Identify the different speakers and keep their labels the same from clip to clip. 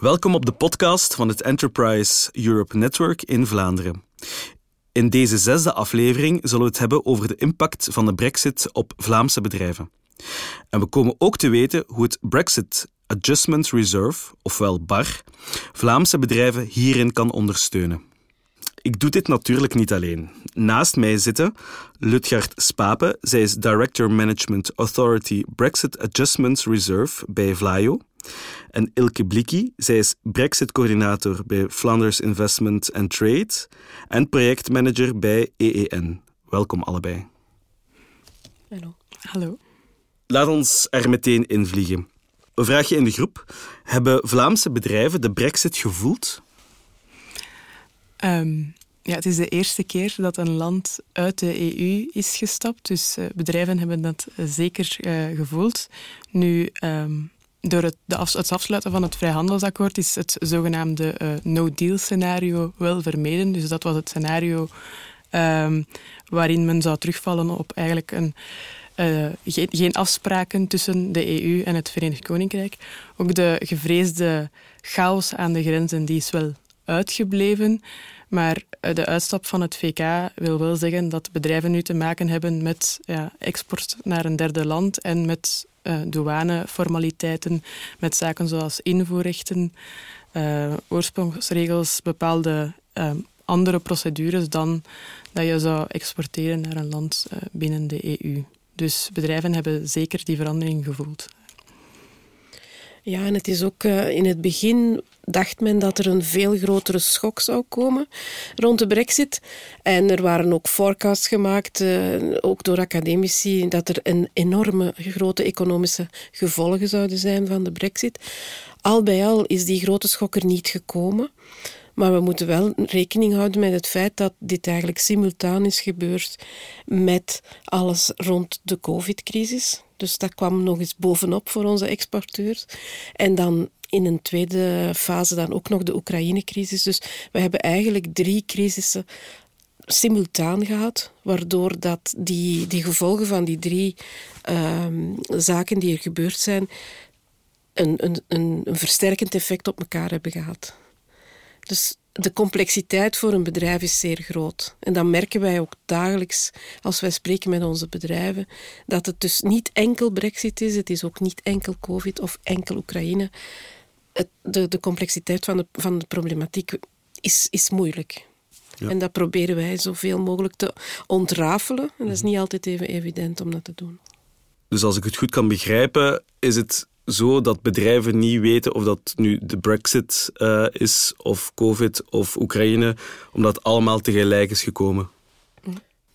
Speaker 1: Welkom op de podcast van het Enterprise Europe Network in Vlaanderen. In deze zesde aflevering zullen we het hebben over de impact van de Brexit op Vlaamse bedrijven. En we komen ook te weten hoe het Brexit Adjustment Reserve, ofwel BAR, Vlaamse bedrijven hierin kan ondersteunen. Ik doe dit natuurlijk niet alleen. Naast mij zitten Lutgard Spape. Zij is Director Management Authority Brexit Adjustment Reserve bij Vlaio. En Ilke Blikkie. Zij is Brexit-coördinator bij Flanders Investment and Trade en projectmanager bij EEN. Welkom allebei.
Speaker 2: Hallo.
Speaker 3: Hallo.
Speaker 1: Laat ons er meteen in vliegen. Een vraagje in de groep. Hebben Vlaamse bedrijven de brexit gevoeld?
Speaker 3: Ehm, ja, het is de eerste keer dat een land uit de EU is gestapt. Dus uh, bedrijven hebben dat zeker uh, gevoeld. Nu, um, door het, de het, afsluiten van het vrijhandelsakkoord is het zogenaamde uh, no-deal-scenario wel vermeden. Dus dat was het scenario um, waarin men zou terugvallen op eigenlijk een geen, geen, afspraken tussen de EU en het Verenigd Koninkrijk. Ook de gevreesde chaos aan de grenzen die is wel uitgebleven. Maar eh, de uitstap van het VK wil wel zeggen dat bedrijven nu te maken hebben met ja, export naar een derde land en met uh, douaneformaliteiten, met zaken zoals invoerrechten, uh, oorsprongsregels, bepaalde uh, andere procedures dan dat je zou exporteren naar een land binnen de EU. Dus bedrijven hebben zeker die verandering gevoeld.
Speaker 2: Ja, en het is ook uh, in het begin dacht men dat er een veel grotere schok zou komen rond de brexit. En er waren ook forecasts gemaakt, uh, ook door academici, dat er een enorme grote economische gevolgen zouden zijn van de brexit. Al bij al is die grote schok er niet gekomen. Maar we moeten wel rekening houden met het feit dat dit eigenlijk simultaan is gebeurd met alles rond de COVID-crisis. Dus dat kwam nog eens bovenop voor onze exporteurs. En dan in een tweede fase dan ook nog de Oekraïne-crisis. Dus we hebben eigenlijk drie crisissen simultaan gehad, waardoor dat die, die gevolgen van die drie um, zaken die er gebeurd zijn, een, een, een, een versterkend effect op elkaar hebben gehad. Dus de complexiteit voor een bedrijf is zeer groot. En dat merken wij ook dagelijks als wij spreken met onze bedrijven. Dat het dus niet enkel Brexit is, het is ook niet enkel COVID of enkel Oekraïne. Het, de, de complexiteit van de, van de problematiek is, is moeilijk. Ja. En dat proberen wij zoveel mogelijk te ontrafelen. En dat is niet altijd even evident om dat te doen.
Speaker 1: Dus als ik het goed kan begrijpen, is het zo dat bedrijven niet weten of dat nu de Brexit uh, is, of COVID of Oekraïne, omdat allemaal tegelijk is gekomen?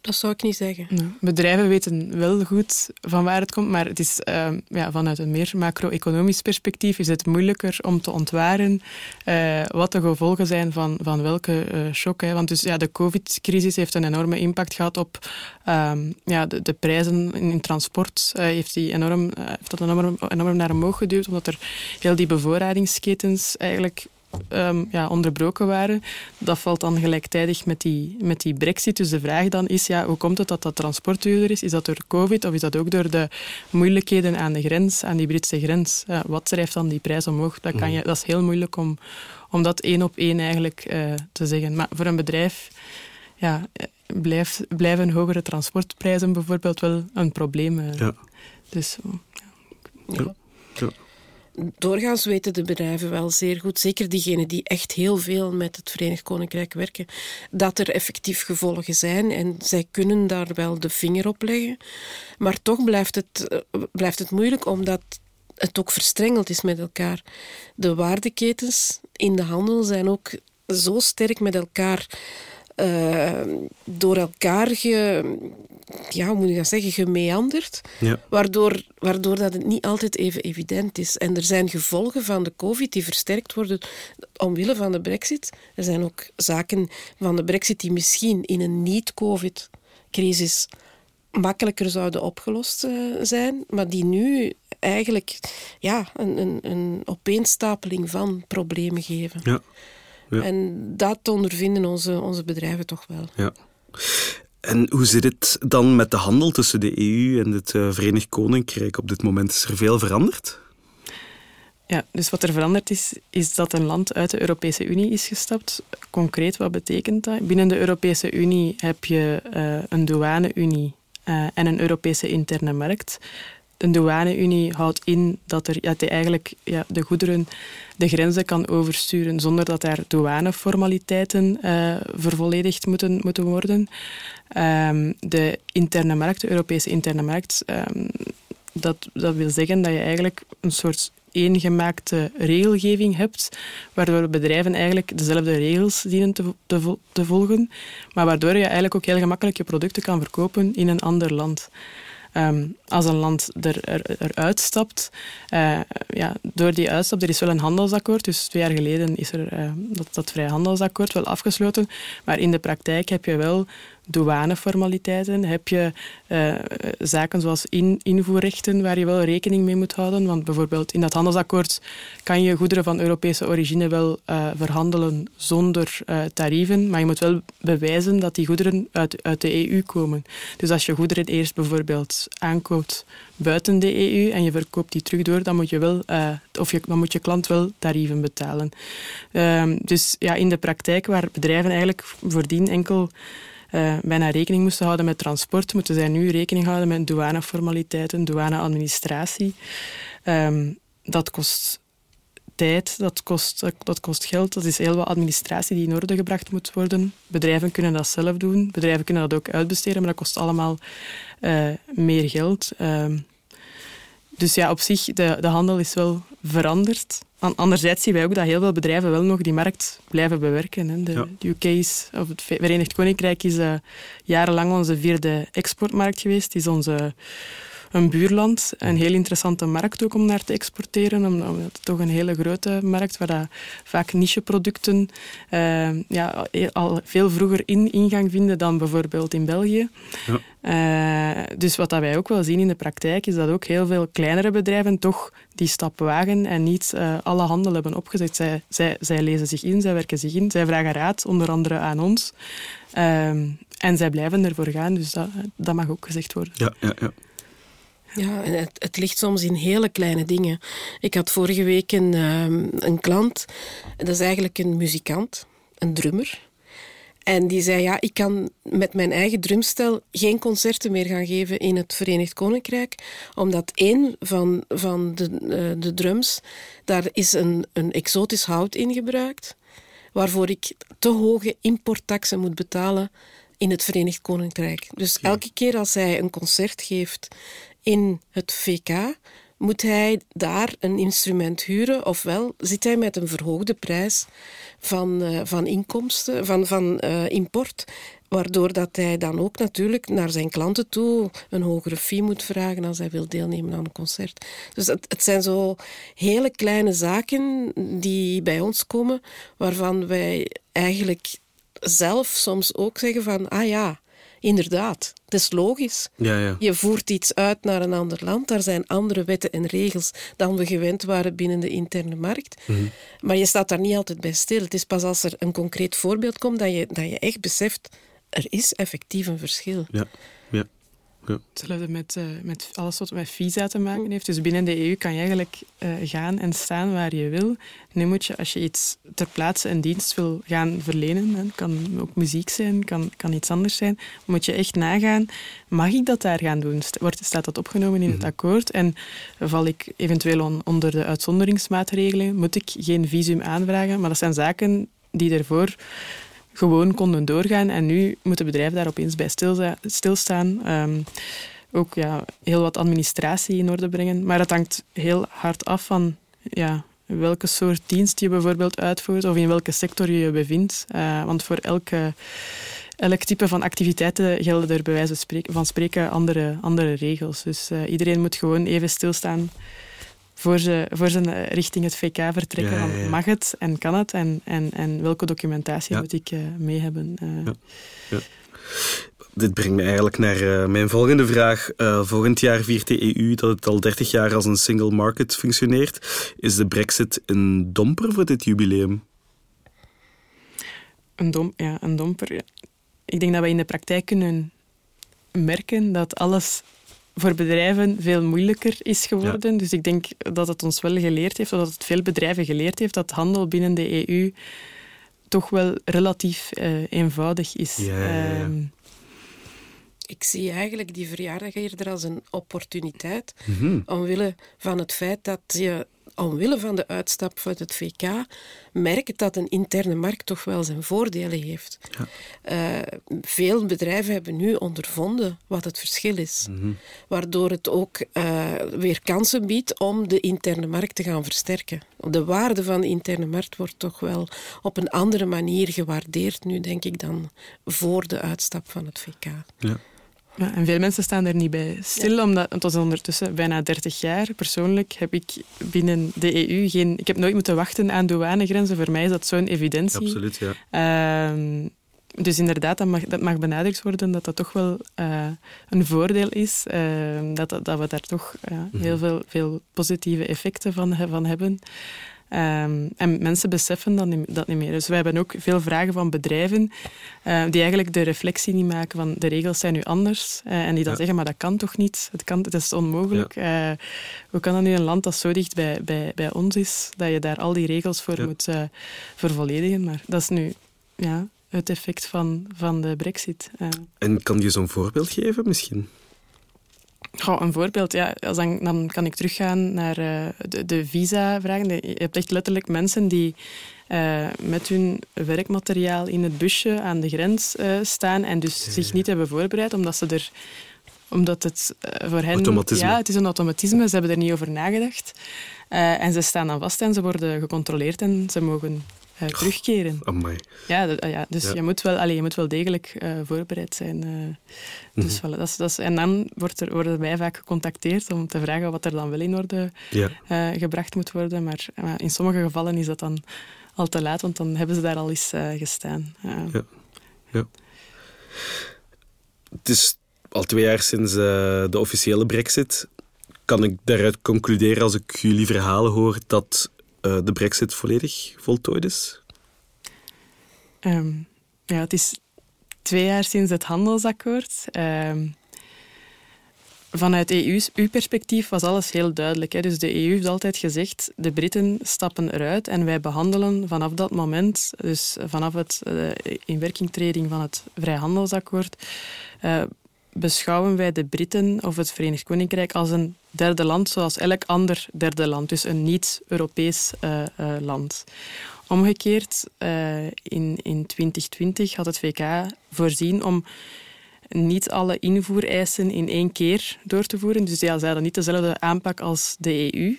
Speaker 2: Dat zou ik niet zeggen.
Speaker 3: Bedrijven weten wel goed van waar het komt, maar het is, uh, ja, vanuit een meer macro-economisch perspectief is het moeilijker om te ontwaren uh, wat de gevolgen zijn van, van welke uh, shock. Hè. Want dus, ja, de covid-crisis heeft een enorme impact gehad op um, ja, de, de, prijzen in, transport. heeft, die enorm, heeft dat enorm, enorm naar omhoog geduwd, omdat er heel die bevoorradingsketens eigenlijk um, ja, onderbroken waren. Dat valt dan gelijktijdig met die, met die brexit. Dus de vraag dan is, ja, hoe komt het dat dat transport duurder is? Is dat door covid of is dat ook door de moeilijkheden aan de grens, aan die Britse grens? Ja, wat drijft dan die prijs omhoog? Dat, kan je, dat is heel moeilijk om, om dat één op één eigenlijk uh, te zeggen. Maar voor een bedrijf ja, blijft, blijven hogere transportprijzen bijvoorbeeld wel een probleem. Uh. Ja. Dus,
Speaker 2: ja. ja. ja doorgaans weten de bedrijven wel zeer goed, zeker diegenen die echt heel veel met het Verenigd Koninkrijk werken, dat er effectief gevolgen zijn en zij kunnen daar wel de vinger op leggen. Maar toch blijft het, eh, blijft het moeilijk omdat het ook verstrengeld is met elkaar. De waardeketens in de handel zijn ook zo sterk met elkaar uh, door elkaar ge, ja, hoe moet ik dat zeggen, gemeanderd. Ja. Waardoor, waardoor dat het niet altijd even evident is. En er zijn gevolgen van de COVID die versterkt worden omwille van de brexit. Er zijn ook zaken van de brexit die misschien in een niet-COVID-crisis makkelijker zouden opgelost uh, zijn, maar die nu eigenlijk ja, een, een, een opeenstapeling van problemen geven. Ja. En dat ondervinden onze, onze bedrijven toch wel.
Speaker 1: Ja. En hoe zit het dan met de handel tussen de EU en het uh, Verenigd Koninkrijk op dit moment? Is er veel veranderd?
Speaker 3: Ja, dus wat er veranderd is, is dat een land uit de Europese Unie is gestapt. Concreet, wat betekent dat? Binnen de Europese Unie heb je uh, een douane-unie uh, en een Europese interne markt. Een douane-unie houdt in dat, er, dat hij eigenlijk ja, de goederen de grenzen kan oversturen zonder dat er douaneformaliteiten uh, vervolledigd moeten, moeten worden. Um, de interne markt, de Europese interne markt, um, dat, dat wil zeggen dat je eigenlijk een soort eengemaakte regelgeving hebt, waardoor bedrijven eigenlijk dezelfde regels dienen te, te volgen, maar waardoor je eigenlijk ook heel gemakkelijk je producten kan verkopen in een ander land. Um, als een land er, er, eruit stapt, uh, ja, door die uitstap, er is wel een handelsakkoord, dus twee jaar geleden is er uh, dat, dat vrijhandelsakkoord wel afgesloten, maar in de praktijk heb je wel douaneformaliteiten, heb je uh, zaken zoals in, invoerrechten waar je wel rekening mee moet houden. Want bijvoorbeeld in dat handelsakkoord kan je goederen van Europese origine wel uh, verhandelen zonder uh, tarieven, maar je moet wel bewijzen dat die goederen uit, uit de EU komen. Dus als je goederen eerst bijvoorbeeld aankoopt buiten de EU en je verkoopt die terug door, dan moet je, wel, of je, dan moet je klant wel tarieven betalen. Ehm, dus ja, in de praktijk, waar bedrijven eigenlijk voordien enkel uh, bijna rekening moesten houden met transport, moeten zij nu rekening houden met douaneformaliteiten, douaneadministratie. Um, dat kost tijd, dat kost, dat kost geld, dat is heel wat administratie die in orde gebracht moet worden. Bedrijven kunnen dat zelf doen, bedrijven kunnen dat ook uitbesteden, maar dat kost allemaal uh, meer geld. Uh, dus ja, op zich, de, de handel is wel veranderd. Anderzijds zien wij ook dat heel veel bedrijven wel nog die markt blijven bewerken. Hè. De, UK is, of het Verenigd Koninkrijk is uh, jarenlang onze vierde exportmarkt geweest. is onze een buurland. Een heel interessante markt ook om naar te exporteren. Omdat het toch een hele grote markt waar dat vaak nicheproducten uh, ja, al veel vroeger in, ingang vinden dan bijvoorbeeld in België. Ja. Uh, dus wat dat wij ook wel zien in de praktijk is dat ook heel veel kleinere bedrijven toch die stap wagen en niet uh, alle handel hebben opgezet. Zij, zij, zij lezen zich in, zij werken zich in, zij vragen raad, onder andere aan ons. Uh, en zij blijven ervoor gaan, dus dat, dat mag ook gezegd worden.
Speaker 1: Ja, ja, ja.
Speaker 2: Ja, en het, het, ligt soms in hele kleine dingen. Ik had vorige week een, um, een klant, dat is eigenlijk een muzikant, een drummer. En die zei, ja, ik kan met mijn eigen drumstel geen concerten meer gaan geven in het Verenigd Koninkrijk, omdat één van, van de, uh, de drums, daar is een, een exotisch hout in gebruikt, waarvoor ik te hoge importtaxen moet betalen in het Verenigd Koninkrijk. Dus elke keer als hij een concert geeft in het VK moet hij daar een instrument huren, ofwel zit hij met een verhoogde prijs van, uh, van inkomsten, van, van uh, import, waardoor dat hij dan ook natuurlijk naar zijn klanten toe een hogere fee moet vragen als hij wil deelnemen aan een concert. Dus het, het zijn zo hele kleine zaken die bij ons komen, waarvan wij eigenlijk zelf soms ook zeggen van, ah ja, inderdaad, het is logisch.
Speaker 1: Ja, ja.
Speaker 2: Je voert iets uit naar een ander land. Daar zijn andere wetten en regels dan we gewend waren binnen de interne markt.
Speaker 1: Mhm.
Speaker 2: Maar je staat daar niet altijd bij stil. Het is pas als er een concreet voorbeeld komt dat je, dat je echt beseft er is effectief een verschil.
Speaker 1: Ja, ja.
Speaker 3: Hetzelfde met, uh, met alles wat met visa te maken heeft. Dus binnen de EU kan je eigenlijk uh, gaan en staan waar je wil. Nu moet je, als je iets ter plaatse een dienst wil gaan verlenen, kan ook muziek zijn, kan, kan iets anders zijn, moet je echt nagaan, mag ik dat daar gaan doen? Wordt, staat dat opgenomen in het mhm. akkoord? En val ik eventueel on, onder de uitzonderingsmaatregelen? Moet ik geen visum aanvragen? Maar dat zijn zaken die ervoor gewoon konden doorgaan. En nu moeten bedrijven daar opeens bij stilstaan. Um, ook ja, heel wat administratie in orde brengen. Maar dat hangt heel hard af van ja, welke soort dienst je bijvoorbeeld uitvoert of in welke sector je je bevindt. Uh, want voor elke, elk type van activiteiten gelden er bij wijze van spreken andere, andere regels. Dus uh, iedereen moet gewoon even stilstaan voor ze, voor ze richting het VK vertrekken. Ja, ja, ja. Mag het en kan het? En, en, en welke documentatie moet ik uh, mee hebben?
Speaker 1: Uh. Dit brengt me eigenlijk naar uh, mijn volgende vraag. volgend jaar viert de EU dat het al 30 jaar als een single market functioneert. Is de brexit een domper voor dit jubileum?
Speaker 3: Een, dom, ja, een domper. Ik denk dat we in de praktijk kunnen merken dat alles voor bedrijven veel moeilijker is geworden. Dus ik denk dat het ons wel geleerd heeft, of dat het veel bedrijven geleerd heeft, dat handel binnen de EU toch wel relatief uh, eenvoudig is.
Speaker 1: Ja,
Speaker 3: ehm,
Speaker 2: ik zie eigenlijk die verjaardag eerder als een opportuniteit,
Speaker 1: Mhm.
Speaker 2: omwille van het feit dat je, omwille van de uitstap uit het VK, merkt dat een interne markt toch wel zijn voordelen heeft.
Speaker 1: Ja.
Speaker 2: Eh, veel bedrijven hebben nu ondervonden wat het verschil is,
Speaker 1: Mhm.
Speaker 2: waardoor het ook eh, weer kansen biedt om de interne markt te gaan versterken. De waarde van de interne markt wordt toch wel op een andere manier gewaardeerd nu, denk ik, dan voor de uitstap van het VK.
Speaker 1: Ja.
Speaker 3: Ja, en veel mensen staan er niet bij stil, omdat het was ondertussen bijna 30 jaar. Persoonlijk heb ik binnen de EU geen... Ik heb nooit moeten wachten aan douanegrenzen. Voor mij is dat zo'n evidentie.
Speaker 1: Absoluut, ja.
Speaker 3: Ehm, dus inderdaad, dat mag, dat mag benadrukt worden dat dat toch wel eh, een voordeel is. Ehm, dat, dat, dat we daar toch ja, heel veel, veel positieve effecten van, van hebben. Ehm, en mensen beseffen dat niet, dat niet meer. Dus wij hebben ook veel vragen van bedrijven eh, die eigenlijk de reflectie niet maken van de regels zijn nu anders. eh, en die dan
Speaker 1: Ja.
Speaker 3: zeggen, maar dat kan toch niet? Het, kan, het is onmogelijk. Eh, hoe kan dat nu een land dat zo dicht bij, bij, bij ons is, dat je daar al die regels voor
Speaker 1: Ja.
Speaker 3: moet vervolledigen? Maar dat is nu ja, het effect van, van de brexit.
Speaker 1: En kan je zo'n voorbeeld geven, misschien?
Speaker 3: Goh, een voorbeeld, ja, als dan, dan kan ik teruggaan naar eh, de, de visa-vragen. Je hebt echt letterlijk mensen die eh, met hun werkmateriaal in het busje aan de grens eh, staan en dus
Speaker 1: Ja,
Speaker 3: zich
Speaker 1: ja.
Speaker 3: niet hebben voorbereid, omdat ze er omdat het voor hen...
Speaker 1: Automatisme.
Speaker 3: Ja, het is een automatisme. Ze hebben er niet over nagedacht. En ze staan dan vast en ze worden gecontroleerd en ze mogen eh, terugkeren.
Speaker 1: Amai.
Speaker 3: Ja, dat- ja dus
Speaker 1: Ja.
Speaker 3: Je, moet wel, allee, je moet wel degelijk eh, voorbereid zijn. eh. dus
Speaker 1: Mhm.
Speaker 3: voilà, dat is, dat is, en dan wordt er, worden wij vaak gecontacteerd om te vragen wat er dan wel in orde
Speaker 1: Ja.
Speaker 3: gebracht moet worden. Maar in sommige gevallen is dat dan al te laat, want dan hebben ze daar al eens gestaan. Ja.
Speaker 1: Ja. Het is al twee jaar sinds de officiële brexit. Kan ik daaruit concluderen, als ik jullie verhalen hoor, dat eh, de brexit volledig voltooid is?
Speaker 3: Ehm, ja, het is twee jaar sinds het handelsakkoord. Ehm, vanuit EU-perspectief was alles heel duidelijk. Hè. Dus de EU heeft altijd gezegd, de Britten stappen eruit en wij behandelen vanaf dat moment, dus vanaf het eh, inwerkingtreding van het vrijhandelsakkoord, eh, beschouwen wij de Britten of het Verenigd Koninkrijk als een derde land, zoals elk ander derde land. Dus een niet-Europees eh, eh, land. Omgekeerd, eh, in, in 2020 had het VK voorzien om niet alle invoereisen in één keer door te voeren. Dus ja, zij hadden niet dezelfde aanpak als de EU.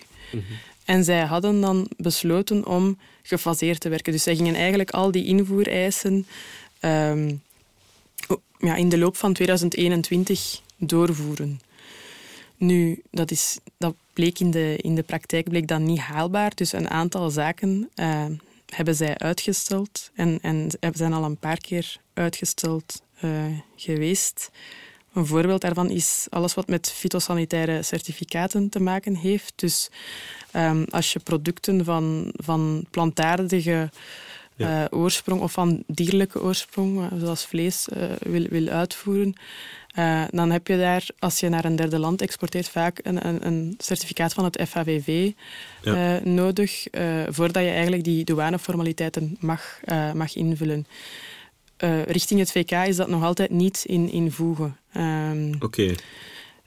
Speaker 3: En zij hadden dan besloten om gefaseerd te werken. Dus zij gingen eigenlijk al die invoereisen o- ja, in de loop van 2021 doorvoeren. Nu, dat, is, dat bleek in de, in de praktijk bleek dat niet haalbaar. Dus een aantal zaken eh, hebben zij uitgesteld. En, en zijn al een paar keer uitgesteld eh, geweest. Een voorbeeld daarvan is alles wat met fytosanitaire certificaten te maken heeft. Dus ehm, als je producten van, van plantaardige
Speaker 1: Ja.
Speaker 3: eh, oorsprong of van dierlijke oorsprong, eh, zoals vlees, eh, wil, wil uitvoeren, dan heb je daar, als je naar een derde land exporteert, vaak een, een, een certificaat van het FAVV
Speaker 1: Ja.
Speaker 3: nodig, voordat je eigenlijk die douaneformaliteiten mag, mag invullen. Richting het VK is dat nog altijd niet in, in voegen. Ehm,
Speaker 1: Oké.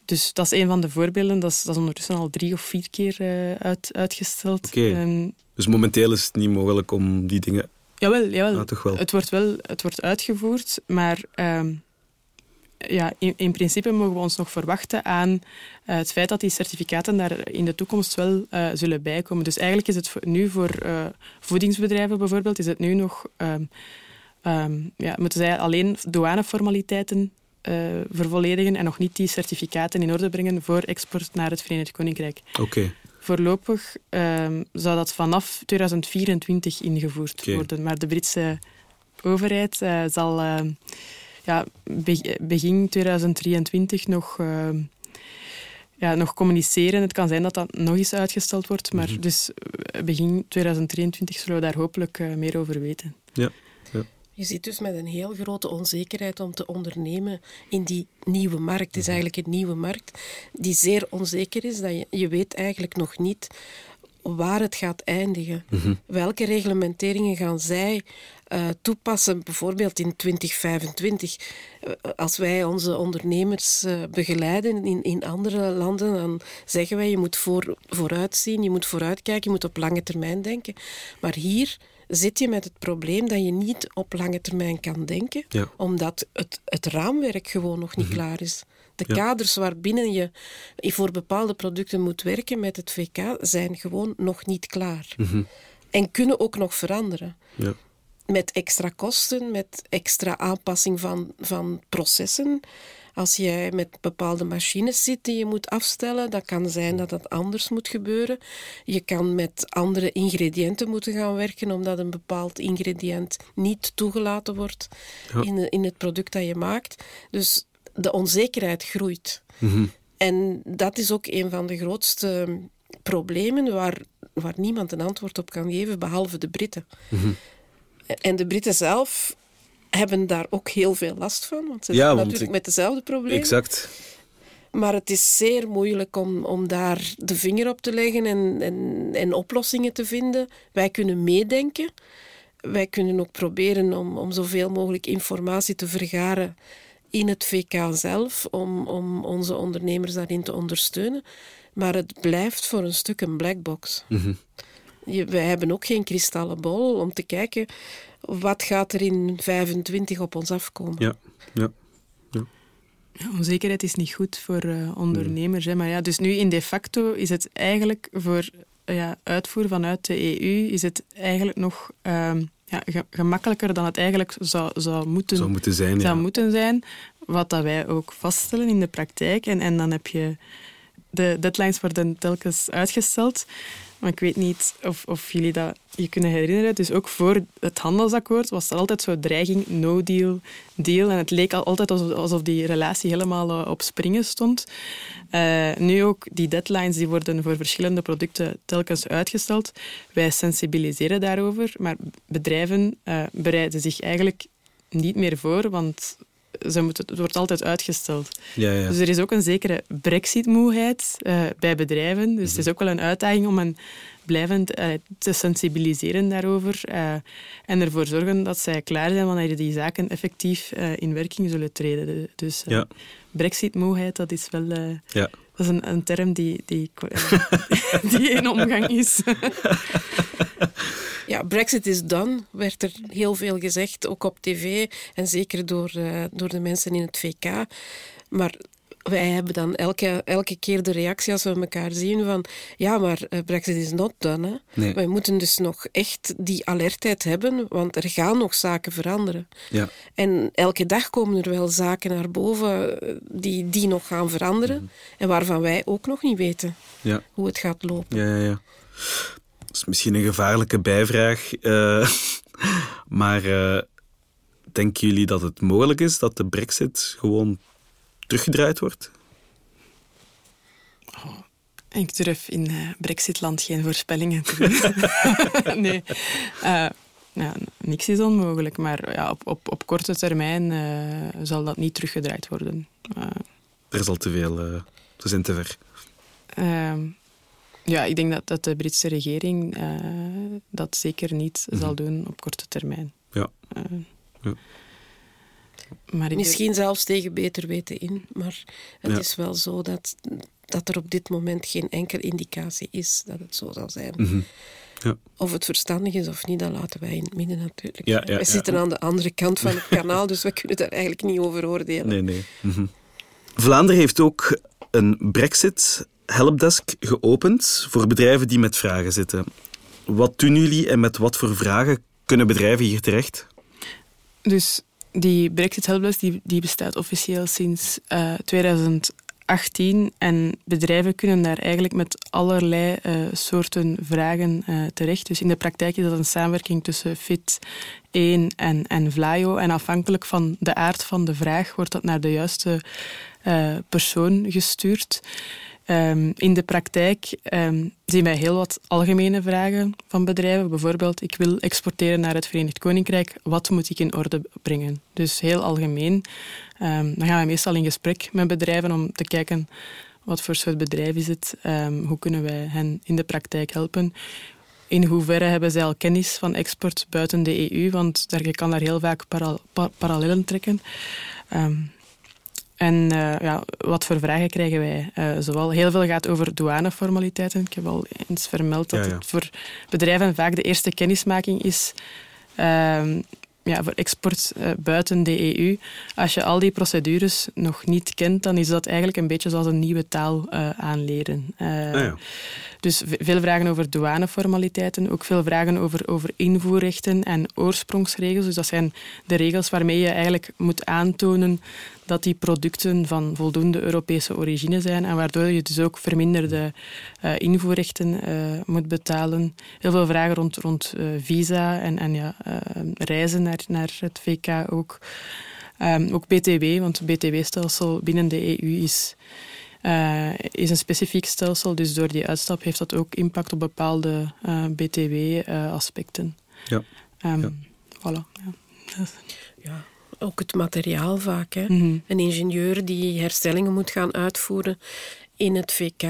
Speaker 3: dus dat is een van de voorbeelden. Dat is, dat is ondertussen al drie of vier keer uit, uitgesteld.
Speaker 1: Oké.
Speaker 3: Ehm,
Speaker 1: Dus momenteel is het niet mogelijk om die dingen...
Speaker 3: jawel, jawel.
Speaker 1: Ah, toch wel.
Speaker 3: Het wordt wel het wordt uitgevoerd, maar ehm, ja, in, in principe mogen we ons nog verwachten aan eh, het feit dat die certificaten daar in de toekomst wel eh, zullen bijkomen. Dus eigenlijk is het voor- nu voor eh, voedingsbedrijven bijvoorbeeld, is het nu nog, ehm, ehm, ja, moeten zij alleen douaneformaliteiten vervolledigen en nog niet die certificaten in orde brengen voor export naar het Verenigd Koninkrijk.
Speaker 1: Oké.
Speaker 3: Voorlopig ehm, zou dat vanaf 2024 ingevoerd worden. Maar de Britse overheid eh, zal ehm, ja, be- begin 2023 nog, ehm, ja, nog communiceren. Het kan zijn dat dat nog eens uitgesteld wordt. Maar
Speaker 1: Mhm.
Speaker 3: dus eh, begin 2023 zullen we daar hopelijk eh, meer over weten.
Speaker 1: Ja.
Speaker 2: Je zit dus met een heel grote onzekerheid om te ondernemen in die nieuwe markt. Het is mhm. eigenlijk een nieuwe markt die zeer onzeker is. Dat je, je weet eigenlijk nog niet waar het gaat eindigen. Mhm. Welke reglementeringen gaan zij uh, toepassen, bijvoorbeeld in 2025? Uh, eh, als wij onze ondernemers uh, begeleiden in, in andere landen, dan zeggen wij je moet voor, vooruitzien, je moet vooruitkijken, je moet op lange termijn denken. Maar hier zit je met het probleem dat je niet op lange termijn kan denken, omdat het, het raamwerk gewoon nog niet mhm. klaar is. De kaders waarbinnen je voor bepaalde producten moet werken met het VK zijn gewoon nog niet klaar. Mhm. En kunnen ook nog veranderen. Ja. Met extra kosten, met extra aanpassing van, van processen. Als jij met bepaalde machines zit die je moet afstellen, dan kan zijn dat dat anders moet gebeuren. Je kan met andere ingrediënten moeten gaan werken, omdat een bepaald ingrediënt niet toegelaten wordt in, in het product dat je maakt. Dus de onzekerheid groeit. Mhm. En dat is ook een van de grootste problemen waar, waar niemand een antwoord op kan geven, behalve de Britten. Mhm. En de Britten zelf hebben daar ook heel veel last van, want ze zitten natuurlijk met dezelfde problemen.
Speaker 1: Exact.
Speaker 2: Maar het is zeer moeilijk om, om daar de vinger op te leggen en, en, en oplossingen te vinden. Wij kunnen meedenken. Wij kunnen ook proberen om, om zoveel mogelijk informatie te vergaren in het VK zelf om, om onze ondernemers daarin te ondersteunen. Maar het blijft voor een stuk een black box. Mm wij hebben ook geen kristallen bol om te kijken wat gaat er in 25 op ons afkomen.
Speaker 1: Ja, ja. ja.
Speaker 3: onzekerheid is niet goed voor uh, ondernemers. Hè. Maar ja, dus nu in de facto is het eigenlijk voor uh, ja, uitvoer vanuit de EU is het eigenlijk nog uh, ja, gemakkelijker dan het eigenlijk zou, zou, moeten,
Speaker 1: zou moeten zijn.
Speaker 3: Zou moeten zijn wat dat wij ook vaststellen in de praktijk. En, en dan heb je de deadlines worden telkens uitgesteld. Maar ik weet niet of, of jullie dat je kunnen herinneren. Dus ook voor het handelsakkoord was er altijd zo'n dreiging, no deal, deal. En het leek altijd alsof die relatie helemaal eh, op springen stond. Uh, nu ook, die deadlines die worden voor verschillende producten telkens uitgesteld. Wij sensibiliseren daarover, maar bedrijven uh, bereiden zich eigenlijk niet meer voor, want ze moeten, het wordt altijd uitgesteld.
Speaker 1: Ja, ja.
Speaker 3: Dus er is ook een zekere brexit-moeheid uh, bij bedrijven. Dus het is ook wel een uitdaging om hen blijvend uh, te sensibiliseren daarover uh, en ervoor zorgen dat zij klaar zijn wanneer die zaken effectief in werking zullen treden. Dus ja. brexit-moeheid, dat is wel... ja. Dat is een, een term die, die, die in omgang is.
Speaker 2: Ja, Brexit is done, werd er heel veel gezegd, ook op tv en zeker door, uh, door de mensen in het VK. Maar wij hebben dan elke, elke keer de reactie als we elkaar zien van ja, maar uh, Brexit is not done. Hè. Wij moeten dus nog echt die alertheid hebben, want er gaan nog zaken veranderen.
Speaker 1: Ja.
Speaker 2: En elke dag komen er wel zaken naar boven eh, die, die nog gaan veranderen mhm. en waarvan wij ook nog niet weten
Speaker 1: ja.
Speaker 2: hoe het gaat lopen.
Speaker 1: Ja, ja, ja is misschien een gevaarlijke bijvraag. Uh, maar uh, denken jullie dat het mogelijk is dat de brexit gewoon teruggedraaid wordt?
Speaker 3: Oh, ik durf in uh, brexitland geen voorspellingen te doen. nee. Ja, niks is onmogelijk, maar ja, op, op, op korte termijn zal dat niet teruggedraaid worden.
Speaker 1: er is al te veel, ze zijn te ver.
Speaker 3: Ehm, ja, ik denk dat, dat de Britse regering uh, dat zeker niet mm -hmm. zal doen op korte termijn.
Speaker 1: Ja. Uh, ja.
Speaker 2: Maar Misschien zelfs tegen beter weten in, maar het ja. is wel zo dat, dat er op dit moment geen enkele indicatie is dat het zo zal zijn.
Speaker 1: Mm -hmm. ja.
Speaker 2: Of het verstandig is of niet, dat laten wij in het midden natuurlijk. Ja, wij zitten aan de andere kant van het kanaal, dus we kunnen daar eigenlijk niet over oordelen.
Speaker 1: Nee, nee. Mm -hmm. Vlaanderen heeft ook een brexit helpdesk geopend voor bedrijven die met vragen zitten. Wat doen jullie en met wat voor vragen kunnen bedrijven hier terecht?
Speaker 3: Dus die Brexit Helpdesk die, die bestaat officieel sinds uh, eh, 2018 en bedrijven kunnen daar eigenlijk met allerlei uh, soorten vragen uh, terecht. Dus in de praktijk is dat een samenwerking tussen FIT 1 en, en Vlaio en afhankelijk van de aard van de vraag wordt dat naar de juiste persoon gestuurd. Ehm, in de praktijk um, zien wij heel wat algemene vragen van bedrijven. Bijvoorbeeld, ik wil exporteren naar het Verenigd Koninkrijk. Wat moet ik in orde brengen? Dus heel algemeen. Um, dan gaan we meestal in gesprek met bedrijven om te kijken wat voor soort bedrijf is het? hoe kunnen wij hen in de praktijk helpen? In hoeverre hebben zij al kennis van export buiten de EU? Want je kan daar heel vaak parallellen trekken. En uh, ja, wat voor vragen krijgen wij? Uh, zowel heel veel gaat over douaneformaliteiten. Ik heb al eens vermeld dat het voor bedrijven vaak de eerste kennismaking is uh, ja, voor export uh, buiten de EU. Als je al die procedures nog niet kent, dan is dat eigenlijk een beetje zoals een nieuwe taal aanleren. Ah, ja. Dus veel vragen over douaneformaliteiten, ook veel vragen over, over invoerrechten en oorsprongsregels. Dus dat zijn de regels waarmee je eigenlijk moet aantonen dat die producten van voldoende Europese origine zijn en waardoor je dus ook verminderde uh, invoerrechten uh, moet betalen. Heel veel vragen rond, rond uh, visa en, en ja, reizen naar, naar het VK ook. Um, ook BTW, want het BTW-stelsel binnen de EU is, is een specifiek stelsel. Dus door die uitstap heeft dat ook impact op bepaalde BTW-aspecten.
Speaker 1: ja.
Speaker 3: Um, ja. Voilà.
Speaker 2: Ja. ja ook het materiaal vaak. Hè. Mhm. Een ingenieur die herstellingen moet gaan uitvoeren in het VK,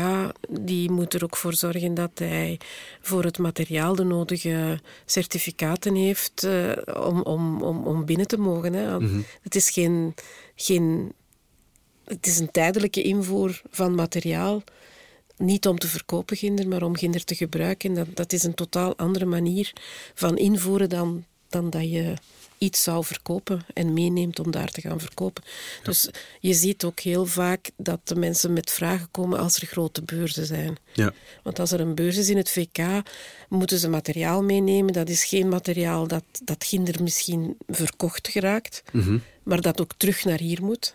Speaker 2: die moet er ook voor zorgen dat hij voor het materiaal de nodige certificaten heeft uh, om, om, om, om binnen te mogen. Hè. Mhm. Het is geen, geen het is een tijdelijke invoer van materiaal. Niet om te verkopen ginder, maar om ginder te gebruiken. Dat, dat is een totaal andere manier van invoeren dan, dan dat je iets zou verkopen en meeneemt om daar te gaan verkopen. Dus je ziet ook heel vaak dat de mensen met vragen komen als er grote beurzen zijn.
Speaker 1: Ja.
Speaker 2: Want als er een beurs is in het VK, moeten ze materiaal meenemen. Dat is geen materiaal dat, dat ginder misschien verkocht geraakt,
Speaker 1: mhm.
Speaker 2: maar dat ook terug naar hier moet.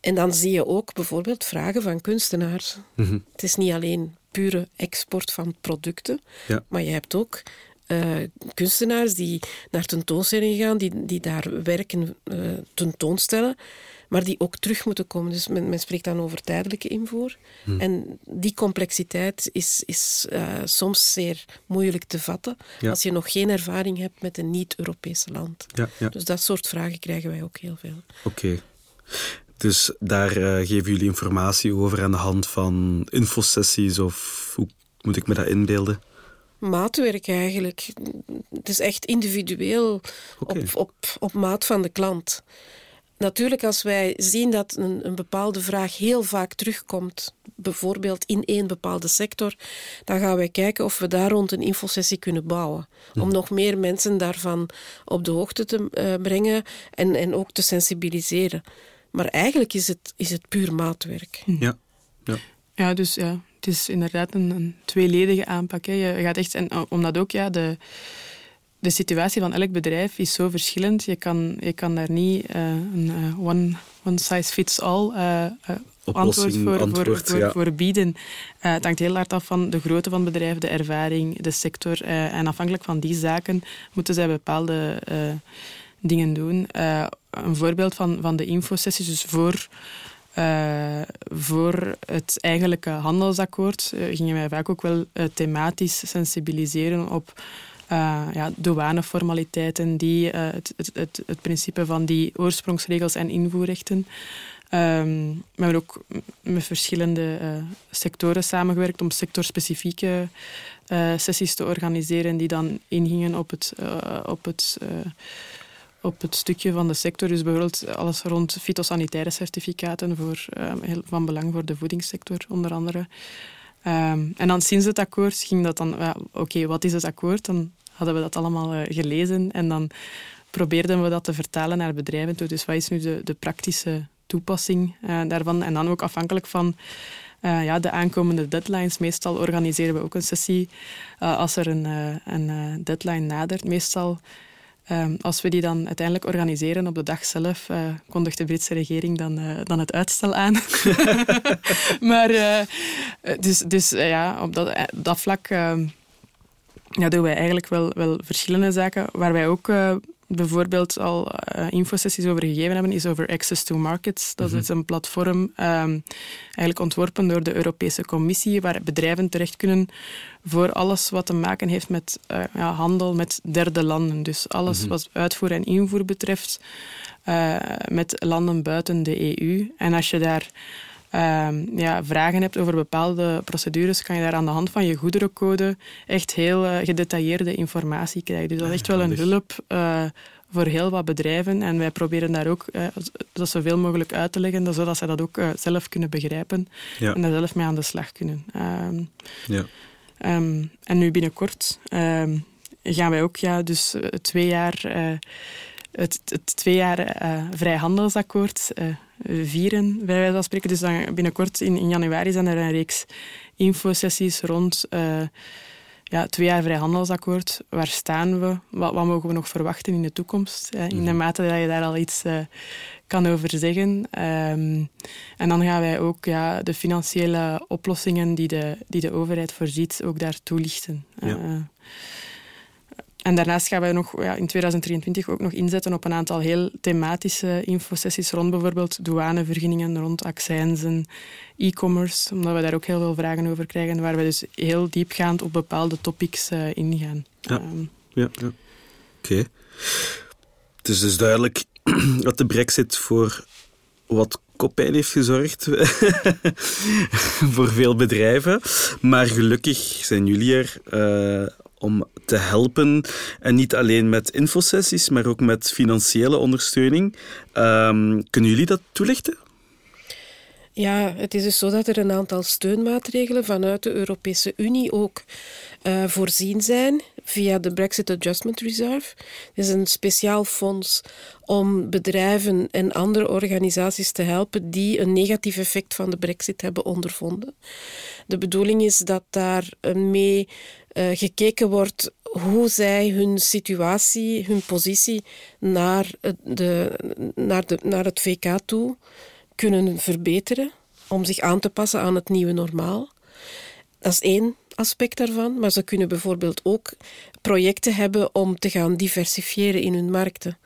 Speaker 2: En dan zie je ook bijvoorbeeld vragen van kunstenaars.
Speaker 1: Mhm.
Speaker 2: Het is niet alleen pure export van producten,
Speaker 1: ja.
Speaker 2: maar je hebt ook uh, kunstenaars die naar tentoonstellingen gaan, die, die daar werken uh, tentoonstellen, maar die ook terug moeten komen. Dus men, men spreekt dan over tijdelijke invoer.
Speaker 1: Hmm.
Speaker 2: En die complexiteit is, is uh, soms zeer moeilijk te vatten
Speaker 1: ja.
Speaker 2: als je nog geen ervaring hebt met een niet-Europese land.
Speaker 1: Ja, ja.
Speaker 2: Dus dat soort vragen krijgen wij ook heel veel.
Speaker 1: Oké. Okay. Dus daar geven jullie informatie over aan de hand van infosessies of hoe moet ik me dat inbeelden?
Speaker 2: Maatwerk eigenlijk. Het is echt individueel
Speaker 1: okay.
Speaker 2: op, op, op maat van de klant. Natuurlijk, als wij zien dat een, een, bepaalde vraag heel vaak terugkomt, bijvoorbeeld in één bepaalde sector, dan gaan wij kijken of we daar rond een infosessie kunnen bouwen. Om
Speaker 1: Mhm.
Speaker 2: nog meer mensen daarvan op de hoogte te uh, brengen en, en ook te sensibiliseren. Maar eigenlijk is het, is het puur maatwerk.
Speaker 1: Ja. ja.
Speaker 3: Ja, dus ja, het is inderdaad een, een tweeledige aanpak. Hè. Je gaat echt, en omdat ook ja, de, de situatie van elk bedrijf is zo verschillend. Je kan, je kan daar niet uh, een uh, one, one size fits all uh, antwoord, voor,
Speaker 1: antwoord,
Speaker 3: voor,
Speaker 1: ja.
Speaker 3: voor, voor bieden. het hangt heel hard af van de grootte van het bedrijf, de ervaring, de sector. en afhankelijk van die zaken moeten zij bepaalde dingen doen. een voorbeeld van, van de infosessies, dus voor... Uh, voor het eigenlijke handelsakkoord uh, gingen wij vaak ook wel uh, thematisch sensibiliseren op ja, douaneformaliteiten, die, het, het, het, het, principe van die oorsprongsregels en invoerrechten. Um, we hebben ook met verschillende sectoren samengewerkt om sectorspecifieke sessies te organiseren die dan ingingen op het, op het op het stukje van de sector. Dus bijvoorbeeld alles rond fytosanitaire certificaten voor, um, heel van belang voor de voedingssector, onder andere. Um, en dan sinds het akkoord ging dat dan... Oké, wat is het akkoord? Dan hadden we dat allemaal uh, gelezen en dan probeerden we dat te vertalen naar bedrijven toe. Dus wat is nu de, de praktische toepassing uh, daarvan? En dan ook afhankelijk van ja, de aankomende deadlines. Meestal organiseren we ook een sessie als er een, een deadline nadert. Meestal Um, als we die dan uiteindelijk organiseren op de dag zelf, uh, kondigt de Britse regering dan, uh, dan het uitstel aan. maar uh, dus, dus ja, op dat, dat vlak ja, doen wij eigenlijk wel, wel verschillende zaken. Waar wij ook bijvoorbeeld al infosessies over gegeven hebben, is over Access to Markets. Dat is mhm. een platform um, eigenlijk ontworpen door de Europese Commissie, waar bedrijven terecht kunnen voor alles wat te maken heeft met uh, ja, handel met derde landen. Dus alles mhm. wat uitvoer en invoer betreft uh, met landen buiten de EU. En als je daar uh, ja, vragen hebt over bepaalde procedures, kan je daar aan de hand van je goederencode echt heel uh, gedetailleerde informatie krijgen. Dus dat is echt wel een hulp uh, voor heel wat bedrijven. En wij proberen daar ook uh, dat zoveel mogelijk uit te leggen, zodat zij dat ook zelf kunnen begrijpen ja. en daar zelf mee aan de slag kunnen. Ehm, ja. Um, en nu binnenkort ehm, gaan wij ook ja, dus twee jaar het, het twee jaar uh, vrijhandelsakkoord vieren, bij wijze van spreken. Dus dan binnenkort in, in januari zijn er een reeks infosessies rond ja, twee jaar vrijhandelsakkoord. Waar staan we? Wat, wat, mogen we nog verwachten in de toekomst? in de mhm. mate dat je daar al iets kan over zeggen. Um, en dan gaan wij ook ja, de financiële oplossingen die de, die de overheid voorziet, ook daar toelichten. Ja. En daarnaast gaan wij nog ja, in 2023 ook nog inzetten op een aantal heel thematische infosessies rond bijvoorbeeld douanevergunningen, rond accijnzen, e-commerce, omdat we daar ook heel veel vragen over krijgen, waar we dus heel diepgaand op bepaalde topics uh, ingaan.
Speaker 1: Ja, um, ja, ja. oké. Okay. Het is dus duidelijk dat de brexit voor wat kopijn heeft gezorgd voor veel bedrijven. Maar gelukkig zijn jullie er uh, om te helpen. En niet alleen met infosessies, maar ook met financiële ondersteuning. Um, kunnen jullie dat toelichten?
Speaker 2: Ja, het is dus zo dat er een aantal steunmaatregelen vanuit de Europese Unie ook uh, voorzien zijn via de Brexit Adjustment Reserve. Het is een speciaal fonds om bedrijven en andere organisaties te helpen die een negatief effect van de Brexit hebben ondervonden. De bedoeling is dat daar mee uh, gekeken wordt hoe zij hun situatie, hun positie naar, de, naar, de, naar het VK toe kunnen verbeteren om zich aan te passen aan het nieuwe normaal. Dat is één aspect daarvan, maar ze kunnen bijvoorbeeld ook projecten hebben om te gaan diversifiëren in hun markten.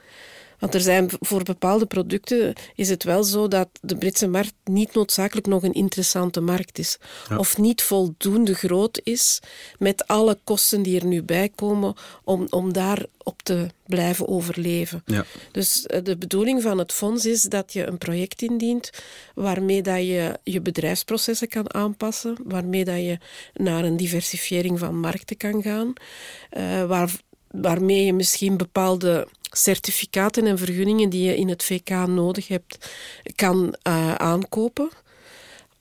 Speaker 2: Want er zijn voor bepaalde producten is het wel zo dat de Britse markt niet noodzakelijk nog een interessante markt is. Of niet voldoende groot is met alle kosten die er nu bij komen om, om daar op te blijven overleven. Ja. Dus eh, de bedoeling van het fonds is dat je een project indient waarmee dat je je bedrijfsprocessen kan aanpassen, waarmee dat je naar een diversifiering van markten kan gaan, uh, waar, waarmee je misschien bepaalde certificaten en vergunningen die je in het VK nodig hebt, kan uh, aankopen.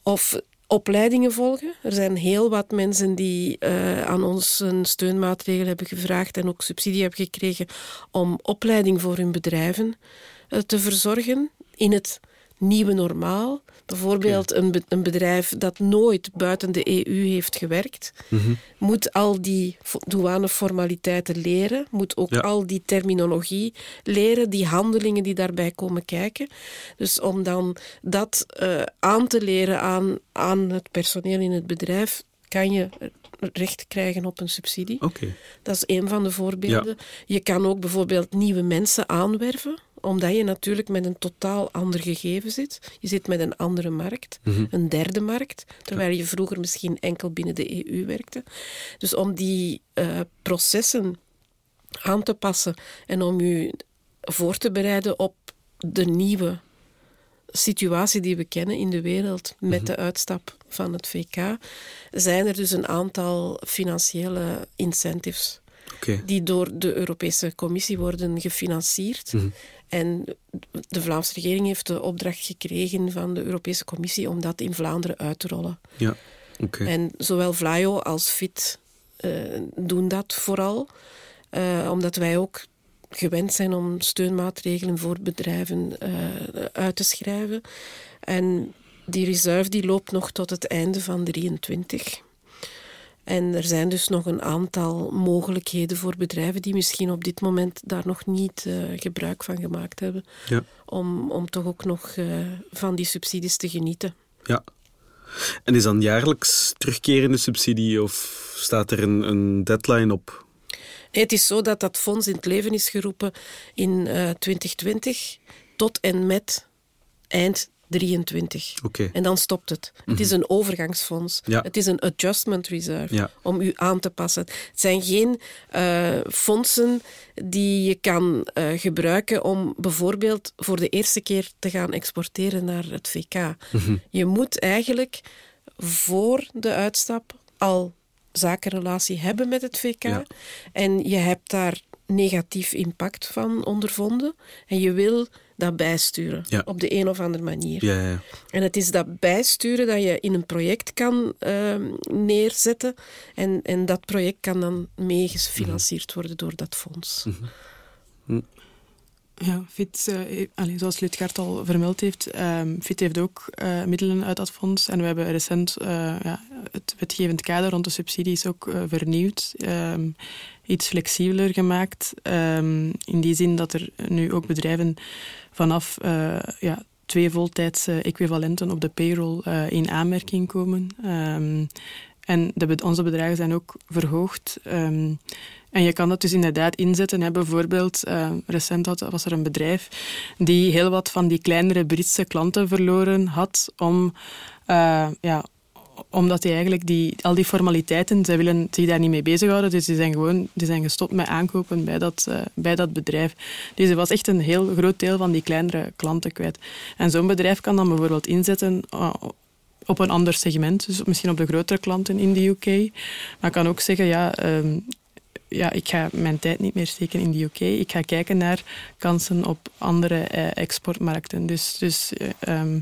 Speaker 2: Of opleidingen volgen. Er zijn heel wat mensen die uh, aan ons een steunmaatregel hebben gevraagd en ook subsidie hebben gekregen om opleiding voor hun bedrijven uh, te verzorgen in het nieuwe normaal. Bijvoorbeeld een, een bedrijf dat nooit buiten de EU heeft gewerkt, mhm. moet al die douaneformaliteiten leren, moet ook al die terminologie leren, die handelingen die daarbij komen kijken. Dus om dan dat uh, aan te leren aan, aan het personeel in het bedrijf, kan je recht krijgen op een subsidie.
Speaker 1: Okay.
Speaker 2: Dat is een van de voorbeelden. Je kan ook bijvoorbeeld nieuwe mensen aanwerven omdat je natuurlijk met een totaal ander gegeven zit. Je zit met een andere markt, mhm. een derde markt, terwijl je vroeger misschien enkel binnen de EU werkte. Dus om die uh, processen aan te passen en om je voor te bereiden op de nieuwe situatie die we kennen in de wereld met mhm. de uitstap van het VK, zijn er dus een aantal financiële incentives. Die door de Europese Commissie worden gefinancierd. Mhm. En de Vlaamse regering heeft de opdracht gekregen van de Europese Commissie om dat in Vlaanderen uit te rollen.
Speaker 1: Ja, oké.
Speaker 2: En zowel Vlaio als FIT uh, doen dat vooral, uh, omdat wij ook gewend zijn om steunmaatregelen voor bedrijven uh, uit te schrijven. En die reserve die loopt nog tot het einde van 23. En er zijn dus nog een aantal mogelijkheden voor bedrijven die misschien op dit moment daar nog niet uh, gebruik van gemaakt hebben. Ja. Om, om toch ook nog uh, van die subsidies te genieten.
Speaker 1: Ja. En is dan jaarlijks terugkerende subsidie of staat er een, een deadline op?
Speaker 2: Het is zo dat dat fonds in het leven is geroepen in 2020 tot en met eind 23.
Speaker 1: Okay.
Speaker 2: En dan stopt het. Het is een overgangsfonds.
Speaker 1: Ja.
Speaker 2: Het is een adjustment reserve
Speaker 1: Ja.
Speaker 2: om u aan te passen. Het zijn geen eh, fondsen die je kan eh, gebruiken om bijvoorbeeld voor de eerste keer te gaan exporteren naar het VK. Je moet eigenlijk voor de uitstap al zakenrelatie hebben met het VK.
Speaker 1: Ja.
Speaker 2: En je hebt daar negatief impact van ondervonden. En je wil dat bijsturen
Speaker 1: Ja.
Speaker 2: op de een of andere manier.
Speaker 1: Ja, ja.
Speaker 2: En het is dat bijsturen dat je in een project kan ehm, neerzetten. En, en dat project kan dan meegefinancierd worden door dat fonds.
Speaker 3: Ja, FIT, allee, zoals Lutgaard al vermeld heeft, ehm, FIT heeft ook eh, middelen uit dat fonds. En we hebben recent eh, ja, het wetgevend kader rond de subsidies ook vernieuwd. ehm, iets flexibeler gemaakt. ehm, in die zin dat er nu ook bedrijven vanaf ja, twee voltijdse equivalenten op de payroll in aanmerking komen. En de, onze bedragen zijn ook verhoogd. En je kan dat dus inderdaad inzetten. Hè. Bijvoorbeeld, eh, recent was er een bedrijf die heel wat van die kleinere Britse klanten verloren had om... eh, ja, omdat die eigenlijk die, al die formaliteiten, zij willen zich daar niet mee bezighouden. Dus die zijn gewoon die zijn gestopt met aankopen bij dat, eh, bij dat bedrijf. Dus er was echt een heel groot deel van die kleinere klanten kwijt. En zo'n bedrijf kan dan bijvoorbeeld inzetten op een ander segment. Dus misschien op de grotere klanten in de UK. Maar kan ook zeggen, ja, ehm, ja, ik ga mijn tijd niet meer steken in de UK. Ik ga kijken naar kansen op andere eh, exportmarkten. Dus, dus eh, ehm,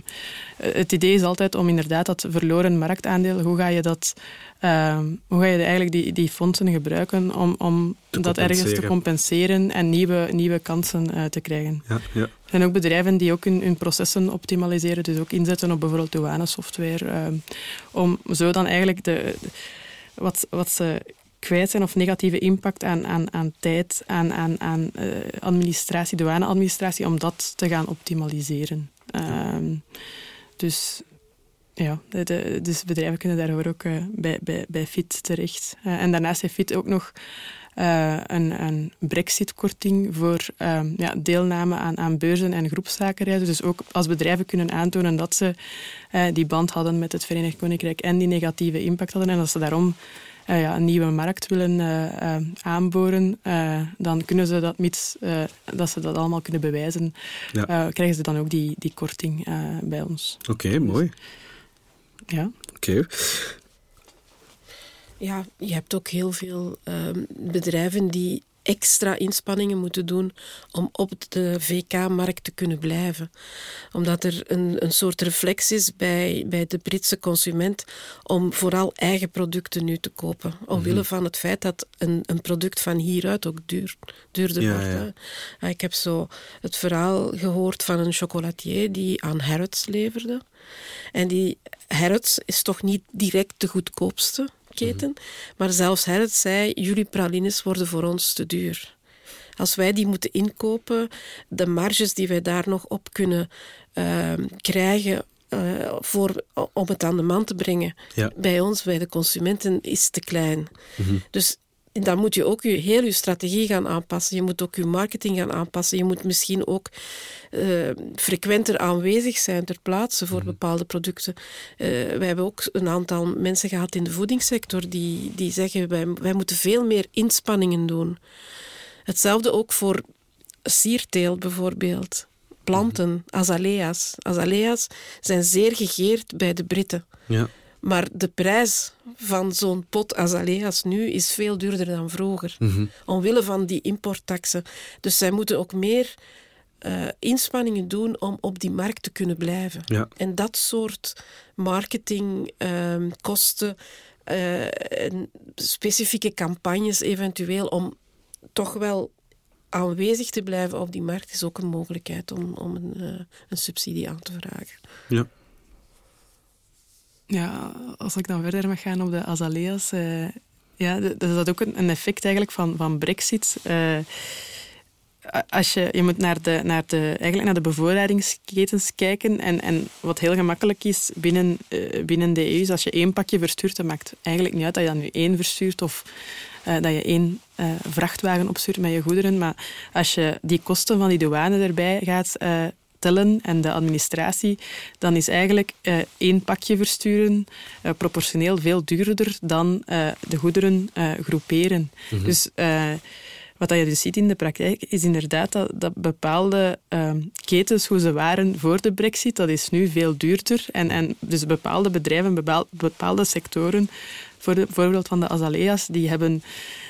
Speaker 3: het idee is altijd om inderdaad dat verloren marktaandeel, hoe ga je dat, ehm, hoe ga je eigenlijk die, die fondsen gebruiken om, om dat ergens te
Speaker 1: compenseren.
Speaker 3: compenseren en nieuwe, nieuwe kansen eh, te krijgen.
Speaker 1: ja, ja.
Speaker 3: Er zijn ook bedrijven die ook hun, hun processen optimaliseren, dus ook inzetten op bijvoorbeeld douanesoftware, ehm, om zo dan eigenlijk de, wat, wat ze kwijt zijn of negatieve impact aan, aan, aan tijd, aan, aan, aan eh, administratie, douaneadministratie, om dat te gaan optimaliseren. Ehm, dus ja, de, de- dus bedrijven kunnen daarvoor ook eh, bij, bij, bij FIT terecht. Eh, en daarnaast heeft FIT ook nog een, een brexit-korting voor ehm, ja, deelname aan, aan beurzen en groepszakenreizen. Dus ook als bedrijven kunnen aantonen dat ze die band hadden met het Verenigd Koninkrijk en die negatieve impact hadden en dat ze daarom eh, ja, een nieuwe markt willen eh, eh, aanboren, eh, dan kunnen ze dat, mits eh, dat ze dat allemaal kunnen bewijzen,
Speaker 1: Ja.
Speaker 3: eh, krijgen ze dan ook die, die korting eh, bij ons.
Speaker 1: Oké, mooi.
Speaker 3: Ja.
Speaker 1: Oké.
Speaker 2: Ja, je hebt ook heel veel ehm, bedrijven die extra inspanningen moeten doen om op de VK-markt te kunnen blijven. Omdat er een, een soort reflex is bij, bij de Britse consument om vooral eigen producten nu te kopen. Omwille van het feit dat een, een product van hieruit ook duur, duurder
Speaker 1: Ja,
Speaker 2: wordt.
Speaker 1: ja.
Speaker 2: Ja, Ik heb zo het verhaal gehoord van een chocolatier die aan Harrods leverde. En die Harrods is toch niet direct de goedkoopste keten. Maar zelfs Harrods zei, jullie pralines worden voor ons te duur. Als wij die moeten inkopen, de marges die wij daar nog op kunnen ehm, krijgen eh, voor, om het aan de man te brengen,
Speaker 1: Ja.
Speaker 2: bij ons, bij de consumenten, is te klein. Dus dan moet je ook je, heel je strategie gaan aanpassen. Je moet ook je marketing gaan aanpassen. Je moet misschien ook eh, frequenter aanwezig zijn ter plaatse voor bepaalde producten. Eh wij hebben ook een aantal mensen gehad in de voedingssector die, die zeggen wij, wij moeten veel meer inspanningen doen. Hetzelfde ook voor sierteelt bijvoorbeeld. Planten, azalea's. Azalea's zijn zeer gegeerd bij de Britten.
Speaker 1: Ja.
Speaker 2: Maar de prijs van zo'n pot azalea's nu is veel duurder dan vroeger. Omwille van die importtaxen. Dus zij moeten ook meer eh, inspanningen doen om op die markt te kunnen blijven.
Speaker 1: Ja.
Speaker 2: En dat soort marketingkosten, en specifieke campagnes eventueel, om toch wel aanwezig te blijven op die markt, is ook een mogelijkheid om, om een, eh, een subsidie aan te vragen.
Speaker 1: Ja.
Speaker 3: Ja, als ik dan verder mag gaan op de azalea's. eh, ja, dat is dat ook een, effect eigenlijk van, van brexit. Eh, als je, je moet naar de, naar de, eigenlijk naar de bevoorradingsketens kijken. En, en wat heel gemakkelijk is binnen, eh, binnen de EU, is als je één pakje verstuurt, dat maakt eigenlijk niet uit dat je dan nu één verstuurt of dat je één vrachtwagen opstuurt met je goederen. Maar als je die kosten van die douane erbij gaat tellen en de administratie, dan is eigenlijk één pakje versturen proportioneel veel duurder dan de goederen groeperen. Mhm. Dus wat je dus ziet in de praktijk is inderdaad dat, dat bepaalde ehm, ketens, hoe ze waren voor de brexit, dat is nu veel duurder. En, en dus bepaalde bedrijven, bepaalde, bepaalde sectoren, voor de, voorbeeld van de azalea's, die, hebben,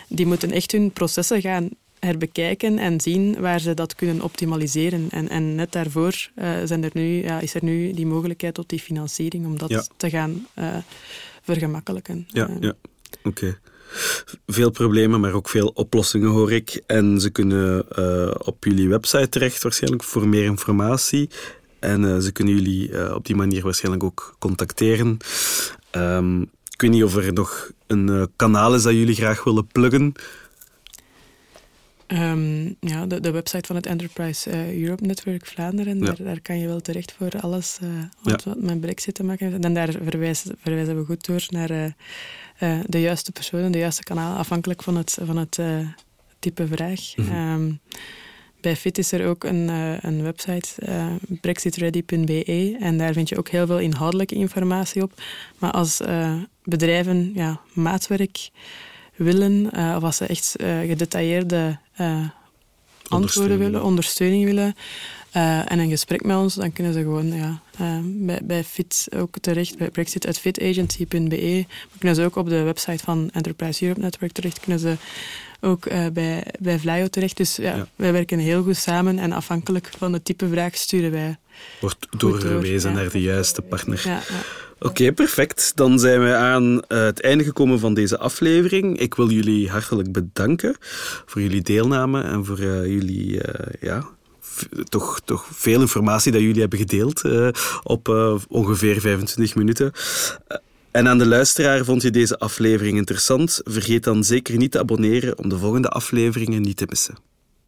Speaker 3: die moeten echt hun processen gaan herbekijken en zien waar ze dat kunnen optimaliseren. En, en net daarvoor uh, zijn er nu, ja, is er nu die mogelijkheid tot die financiering om dat te gaan uh, vergemakkelijken.
Speaker 1: Ja, ja. oké veel problemen, maar ook veel oplossingen hoor ik. En ze kunnen uh, op jullie website terecht waarschijnlijk voor meer informatie. En ze kunnen jullie op die manier waarschijnlijk ook contacteren. Um, ik weet niet of er nog een kanaal is dat jullie graag willen pluggen.
Speaker 3: Um, ja, de, de, website van het Enterprise uh, Europe Network Vlaanderen, ja. daar, daar, kan je wel terecht voor alles uh, wat, ja. wat, met Brexit te maken heeft. En daar verwijzen, verwijzen we goed door naar uh, uh, de juiste personen, de juiste kanalen, afhankelijk van het, van het type vraag. Mm -hmm. um, bij FIT is er ook een, een website, brexitready.be, en daar vind je ook heel veel inhoudelijke informatie op. Maar als bedrijven ja, maatwerk willen, of als ze echt gedetailleerde antwoorden willen, ondersteuning willen, uh, en een gesprek met ons, dan kunnen ze gewoon ja, uh, bij, bij FIT ook terecht, bij Brexit uit fitagency.be. Maar kunnen ze ook op de website van Enterprise Europe Network terecht. Kunnen ze ook uh, bij, bij Vlaio terecht. Dus ja, ja, wij werken heel goed samen en afhankelijk van het type vraag sturen wij.
Speaker 1: Wordt doorgewezen door, naar de juiste partner. Ja, Oké, okay, perfect. Dan zijn we aan het einde gekomen van deze aflevering. Ik wil jullie hartelijk bedanken voor jullie deelname en voor jullie ja, toch, toch veel informatie dat jullie hebben gedeeld uh, op uh, ongeveer 25 minuten. Uh, en aan de luisteraar, vond je deze aflevering interessant? Vergeet dan zeker niet te abonneren om de volgende afleveringen niet te missen.